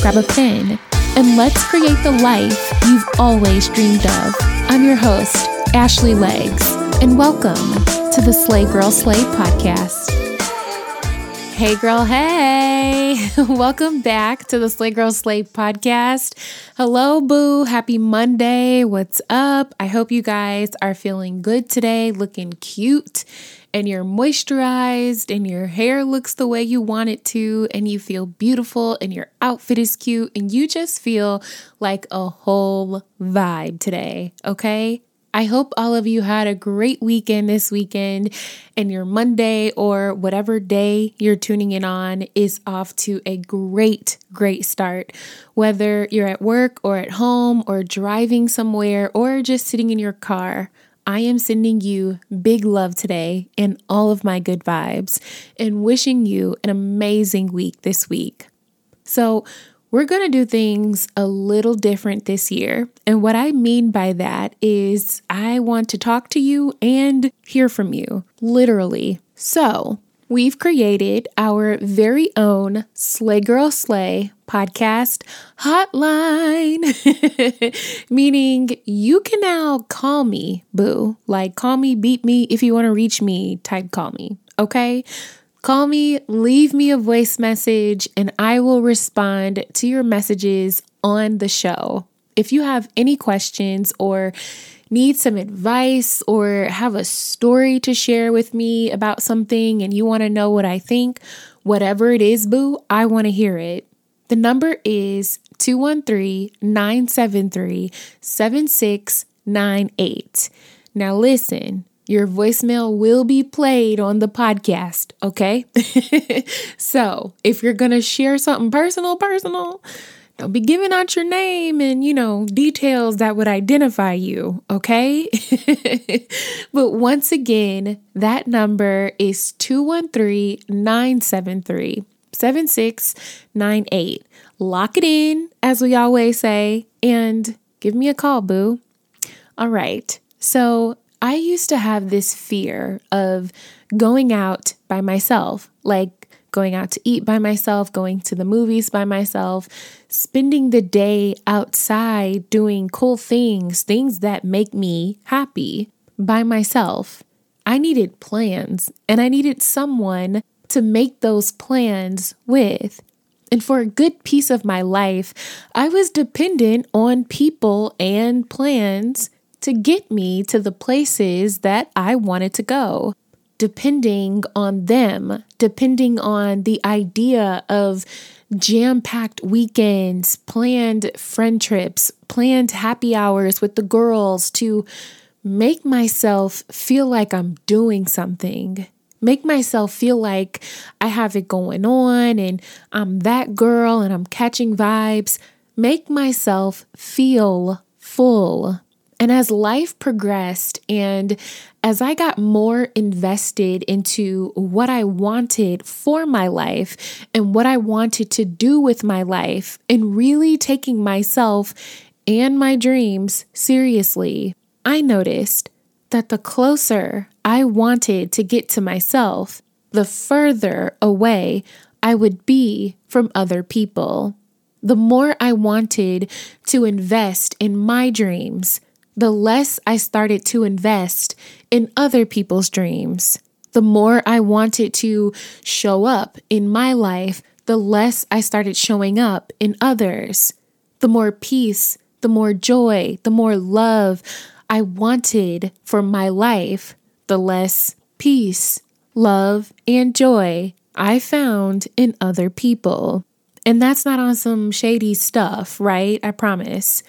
grab a pen, and let's create the life you've always dreamed of. I'm your host, Ashley Legs, and welcome to the Slay Girl Slay podcast. Hey, girl, hey. Welcome back to the Slay Girl Slay podcast. Hello, boo. Happy Monday. What's up? I hope you guys are feeling good today, looking cute and you're moisturized and your hair looks the way you want it to and you feel beautiful and your outfit is cute and you just feel like a whole vibe today, okay? I hope all of you had a great weekend this weekend and your Monday or whatever day you're tuning in on is off to a great, great start. Whether you're at work or at home or driving somewhere or just sitting in your car. I am sending you big love today and all of my good vibes and wishing you an amazing week this week. So, we're going to do things a little different this year. And what I mean by that is I want to talk to you and hear from you, literally. So, we've created our very own Slay Girl Slay podcast hotline, meaning you can now call me, boo. Like, call me, beat me if you want to reach me, type call me. Okay? Call me, leave me a voice message, and I will respond to your messages on the show. If you have any questions or need some advice or have a story to share with me about something and you want to know what I think, whatever it is, boo, I want to hear it. The number is 213 973 7698. Now, listen, your voicemail will be played on the podcast, okay? so, if you're going to share something personal, personal, don't be giving out your name and, you know, details that would identify you, okay? but once again, that number is 213 973 7698. Lock it in, as we always say, and give me a call, boo. All right. So, I used to have this fear of going out by myself, like going out to eat by myself, going to the movies by myself, spending the day outside doing cool things, things that make me happy by myself. I needed plans and I needed someone to make those plans with. And for a good piece of my life, I was dependent on people and plans to get me to the places that I wanted to go. Depending on them, depending on the idea of jam packed weekends, planned friend trips, planned happy hours with the girls to make myself feel like I'm doing something. Make myself feel like I have it going on and I'm that girl and I'm catching vibes. Make myself feel full. And as life progressed and as I got more invested into what I wanted for my life and what I wanted to do with my life, and really taking myself and my dreams seriously, I noticed that the closer I wanted to get to myself, the further away I would be from other people. The more I wanted to invest in my dreams, the less I started to invest in other people's dreams. The more I wanted to show up in my life, the less I started showing up in others. The more peace, the more joy, the more love I wanted for my life, the less peace, love, and joy I found in other people. And that's not on some shady stuff, right? I promise.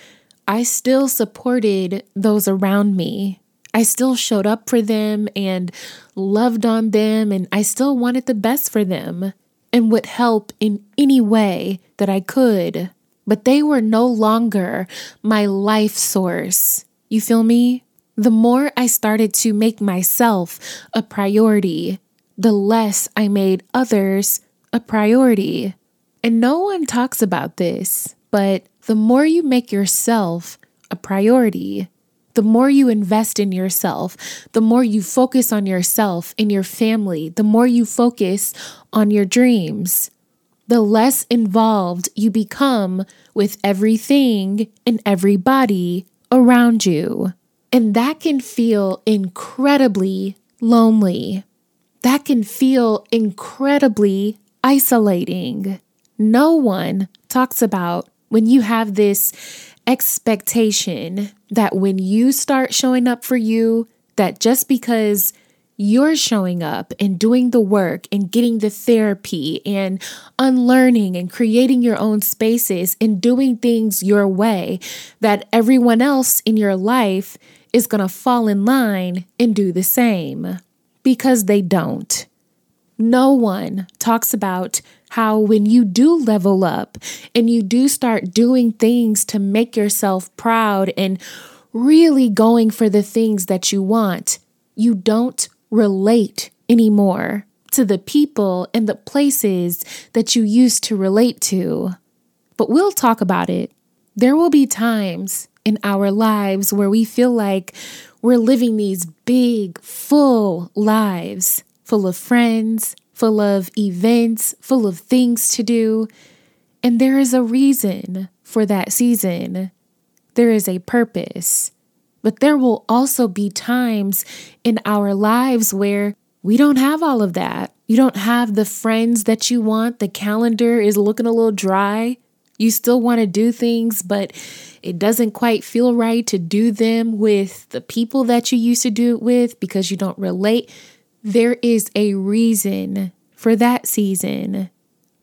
I still supported those around me. I still showed up for them and loved on them, and I still wanted the best for them and would help in any way that I could. but they were no longer my life source. You feel me? The more I started to make myself a priority, the less I made others a priority. And no one talks about this, but the more you make yourself a priority, the more you invest in yourself, the more you focus on yourself and your family, the more you focus on your dreams, the less involved you become with everything and everybody around you. And that can feel incredibly lonely. That can feel incredibly isolating. No one talks about when you have this expectation that when you start showing up for you, that just because you're showing up and doing the work and getting the therapy and unlearning and creating your own spaces and doing things your way, that everyone else in your life is going to fall in line and do the same because they don't. No one talks about how when you do level up and you do start doing things to make yourself proud and really going for the things that you want, you don't relate anymore to the people and the places that you used to relate to. But we'll talk about it. There will be times in our lives where we feel like we're living these big, full lives full of friends, full of events, full of things to do. And there is a reason for that season. There is a purpose. But there will also be times in our lives where we don't have all of that. You don't have the friends that you want. The calendar is looking a little dry. You still want to do things, but it doesn't quite feel right to do them with the people that you used to do it with because you don't relate. There is a reason for that season.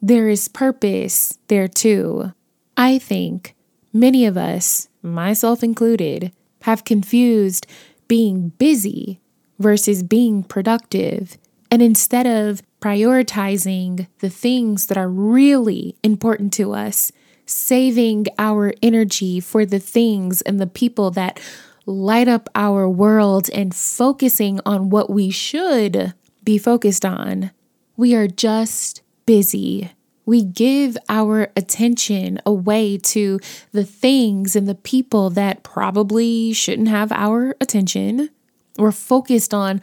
There is purpose there too. I think many of us, myself included, have confused being busy versus being productive. And instead of prioritizing the things that are really important to us, saving our energy for the things and the people that light up our world and focusing on what we should be focused on, we are just busy we give our attention away to the things and the people that probably shouldn't have our attention. We're focused on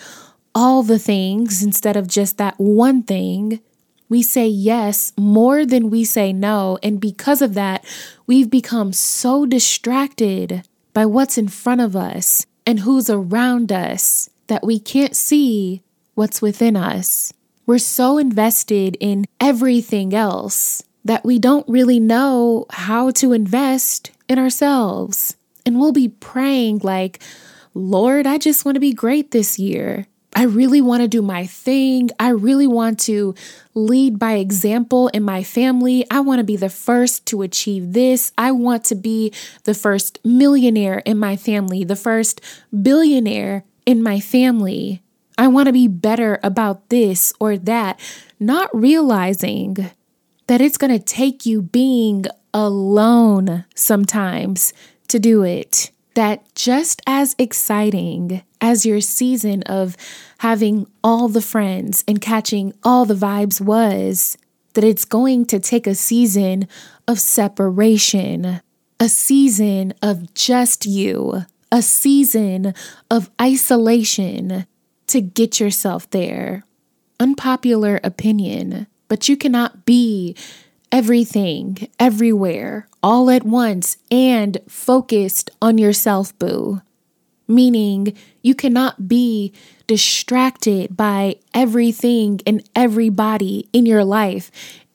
all the things instead of just that one thing. We say yes more than we say no. And because of that, we've become so distracted by what's in front of us and who's around us that we can't see what's within us. We're so invested in everything else that we don't really know how to invest in ourselves. And we'll be praying, like, Lord, I just want to be great this year. I really want to do my thing. I really want to lead by example in my family. I want to be the first to achieve this. I want to be the first millionaire in my family, the first billionaire in my family. I want to be better about this or that, not realizing that it's going to take you being alone sometimes to do it. That just as exciting as your season of having all the friends and catching all the vibes was, that it's going to take a season of separation, a season of just you, a season of isolation to get yourself there. Unpopular opinion, but you cannot be everything, everywhere, all at once, and focused on yourself, boo. Meaning, you cannot be distracted by everything and everybody in your life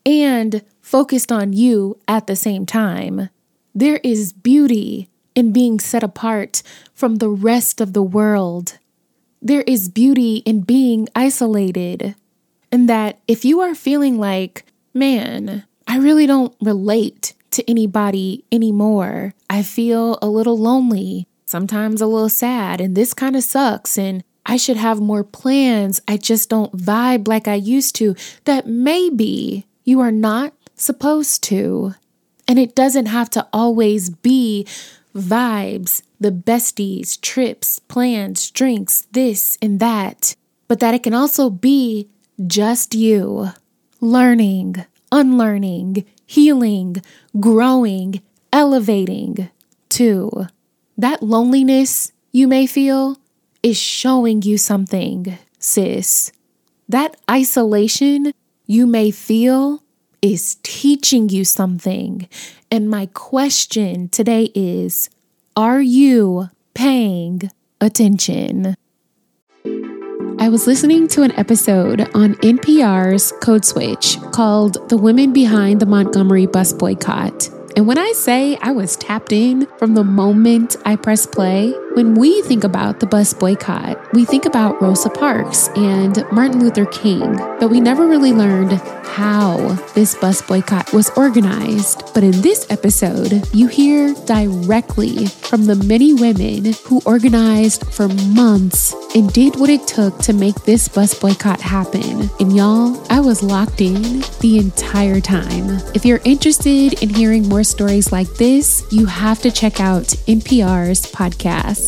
and focused on you at the same time. There is beauty in being set apart from the rest of the world there is beauty in being isolated. And that if you are feeling like, man, I really don't relate to anybody anymore, I feel a little lonely, sometimes a little sad, and this kind of sucks, and I should have more plans, I just don't vibe like I used to, that maybe you are not supposed to. And it doesn't have to always be vibes, the besties, trips, plans, drinks, this and that, but that it can also be just you learning, unlearning, healing, growing, elevating too. That loneliness you may feel is showing you something, sis. That isolation you may feel is teaching you something. And my question today is Are you paying attention? I was listening to an episode on NPR's Code Switch called The Women Behind the Montgomery Bus Boycott. And when I say I was tapped in from the moment I pressed play, when we think about the bus boycott, we think about Rosa Parks and Martin Luther King, but we never really learned how this bus boycott was organized. But in this episode, you hear directly from the many women who organized for months and did what it took to make this bus boycott happen. And y'all, I was locked in the entire time. If you're interested in hearing more stories like this, you have to check out NPR's podcast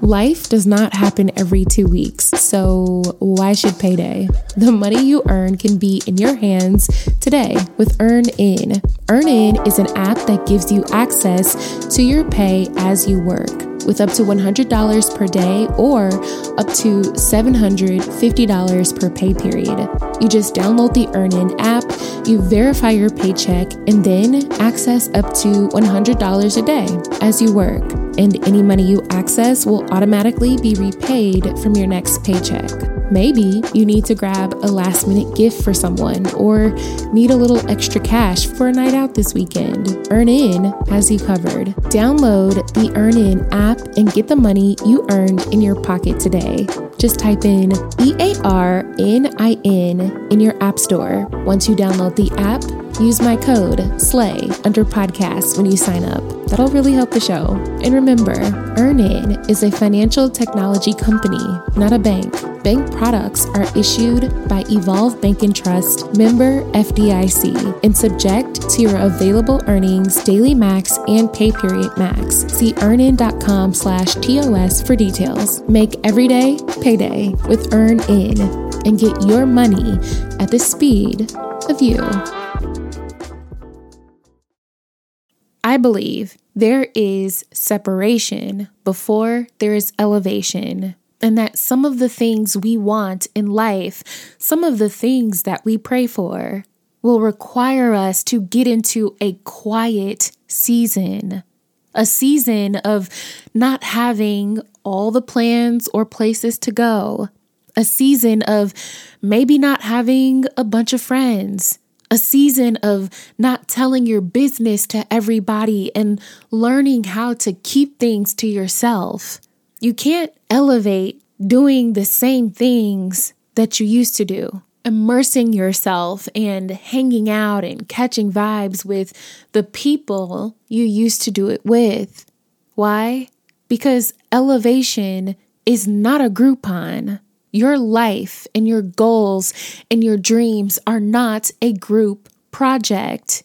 Life does not happen every two weeks, so why should payday? The money you earn can be in your hands today with EarnIn. EarnIn is an app that gives you access to your pay as you work with up to $100 per day or up to $750 per pay period. You just download the EarnIn app, you verify your paycheck, and then access up to $100 a day as you work. And any money you access will automatically be repaid from your next paycheck. Maybe you need to grab a last minute gift for someone or need a little extra cash for a night out this weekend. EarnIn has you covered. Download the EarnIn app and get the money you earned in your pocket today. Just type in E A R N I N in your app store. Once you download the app, use my code SLAY under podcasts when you sign up. That'll really help the show. And remember, EarnIn is a financial technology company, not a bank. Bank products are issued by Evolve Bank and Trust, member FDIC, and subject to your available earnings, daily max, and pay period max. See earnin.com slash TOS for details. Make every day payday with EarnIn and get your money at the speed of you. I believe there is separation before there is elevation, and that some of the things we want in life, some of the things that we pray for, will require us to get into a quiet season, a season of not having all the plans or places to go, a season of maybe not having a bunch of friends a season of not telling your business to everybody and learning how to keep things to yourself. You can't elevate doing the same things that you used to do. Immersing yourself and hanging out and catching vibes with the people you used to do it with. Why? Because elevation is not a Groupon. Your life and your goals and your dreams are not a group project.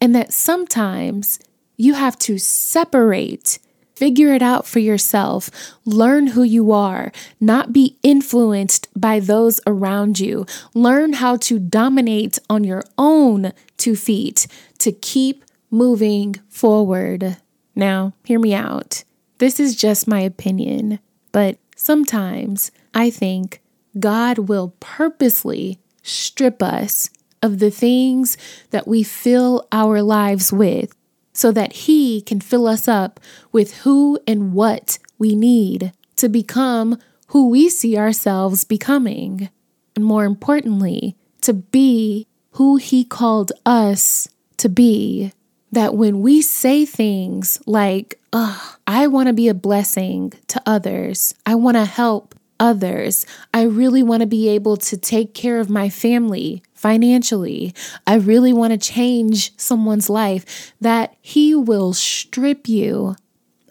And that sometimes you have to separate, figure it out for yourself, learn who you are, not be influenced by those around you, learn how to dominate on your own two feet to keep moving forward. Now, hear me out. This is just my opinion, but sometimes I think God will purposely strip us of the things that we fill our lives with so that He can fill us up with who and what we need to become who we see ourselves becoming. And more importantly, to be who He called us to be. that when we say things like, Ugh, I want to be a blessing to others, I want to help others, I really want to be able to take care of my family financially, I really want to change someone's life, that He will strip you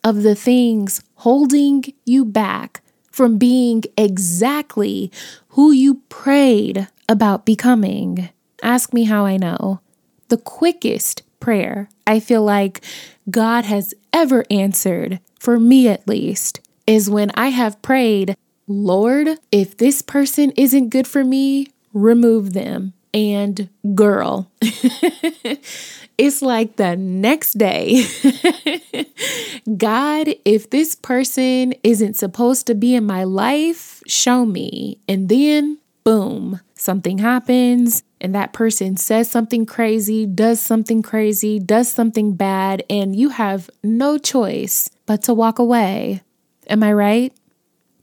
of the things holding you back from being exactly who you prayed about becoming. Ask me how I know. The quickest prayer I feel like God has ever answered, for me at least, is when I have prayed, Lord, if this person isn't good for me, remove them. And girl, it's like the next day. God, if this person isn't supposed to be in my life, show me. And then, boom, something happens and that person says something crazy, does something crazy, does something bad, and you have no choice but to walk away. Am I right?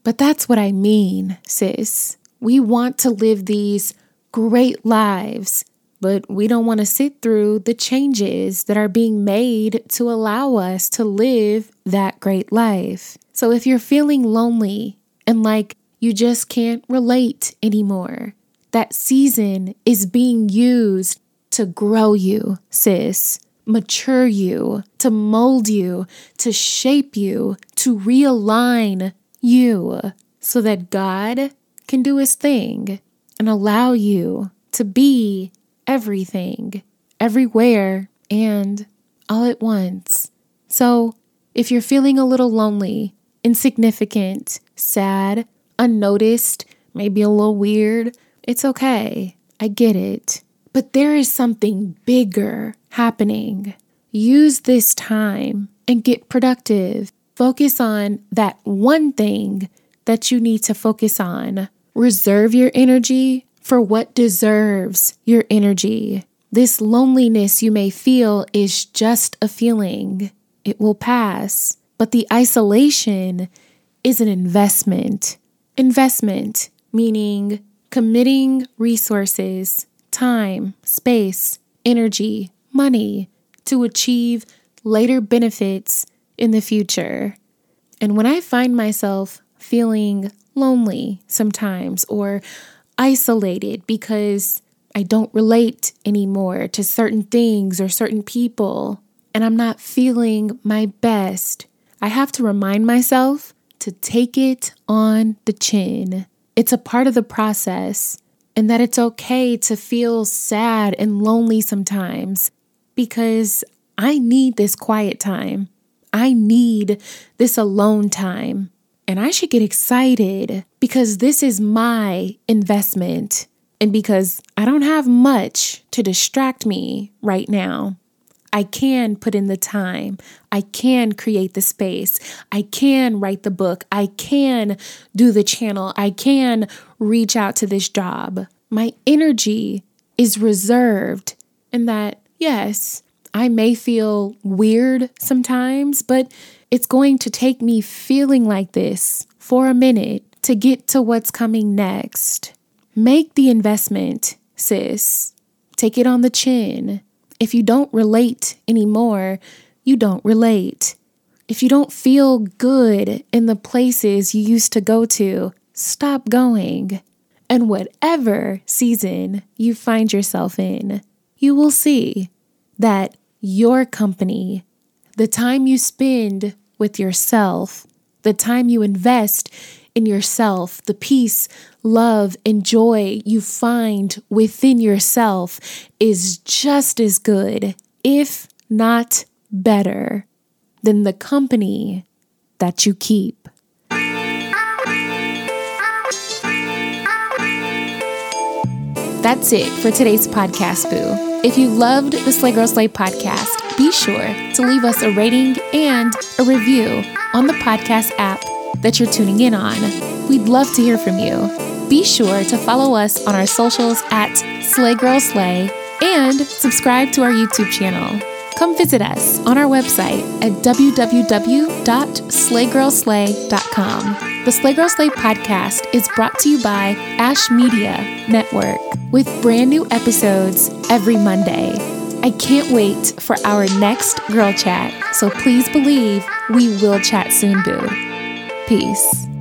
But that's what I mean, sis. We want to live these great lives, but we don't want to sit through the changes that are being made to allow us to live that great life. So if you're feeling lonely and like you just can't relate anymore, that season is being used to grow you, sis, mature you, to mold you, to shape you, to realign you so that God can do his thing and allow you to be everything, everywhere, and all at once. So, if you're feeling a little lonely, insignificant, sad, unnoticed, maybe a little weird, it's okay. I get it. But there is something bigger happening. Use this time and get productive. Focus on that one thing that you need to focus on. Reserve your energy for what deserves your energy. This loneliness you may feel is just a feeling. It will pass. But the isolation is an investment. Investment, meaning committing resources, time, space, energy, money to achieve later benefits in the future. And when I find myself feeling lonely sometimes or isolated because I don't relate anymore to certain things or certain people, and I'm not feeling my best, I have to remind myself to take it on the chin it's a part of the process and that it's okay to feel sad and lonely sometimes because I need this quiet time. I need this alone time. And I should get excited because this is my investment and because I don't have much to distract me right now. I can put in the time. I can create the space. I can write the book. I can do the channel. I can reach out to this job. My energy is reserved in that, yes, I may feel weird sometimes, but it's going to take me feeling like this for a minute to get to what's coming next. Make the investment, sis. Take it on the chin. If you don't relate anymore, you don't relate. If you don't feel good in the places you used to go to, stop going. And whatever season you find yourself in, you will see that your company, the time you spend with yourself, the time you invest in yourself, the peace, love, and joy you find within yourself is just as good, if not better, than the company that you keep. That's it for today's podcast, Boo. If you loved the Slay Girl Slay podcast, be sure to leave us a rating and a review on the podcast app that you're tuning in on. We'd love to hear from you. Be sure to follow us on our socials at Slay Girl Slay and subscribe to our YouTube channel. Come visit us on our website at www.slaygirlslay.com. The Slay Girl Slay podcast is brought to you by Ash Media Network with brand new episodes every Monday. I can't wait for our next girl chat. So please believe we will chat soon, boo. Peace.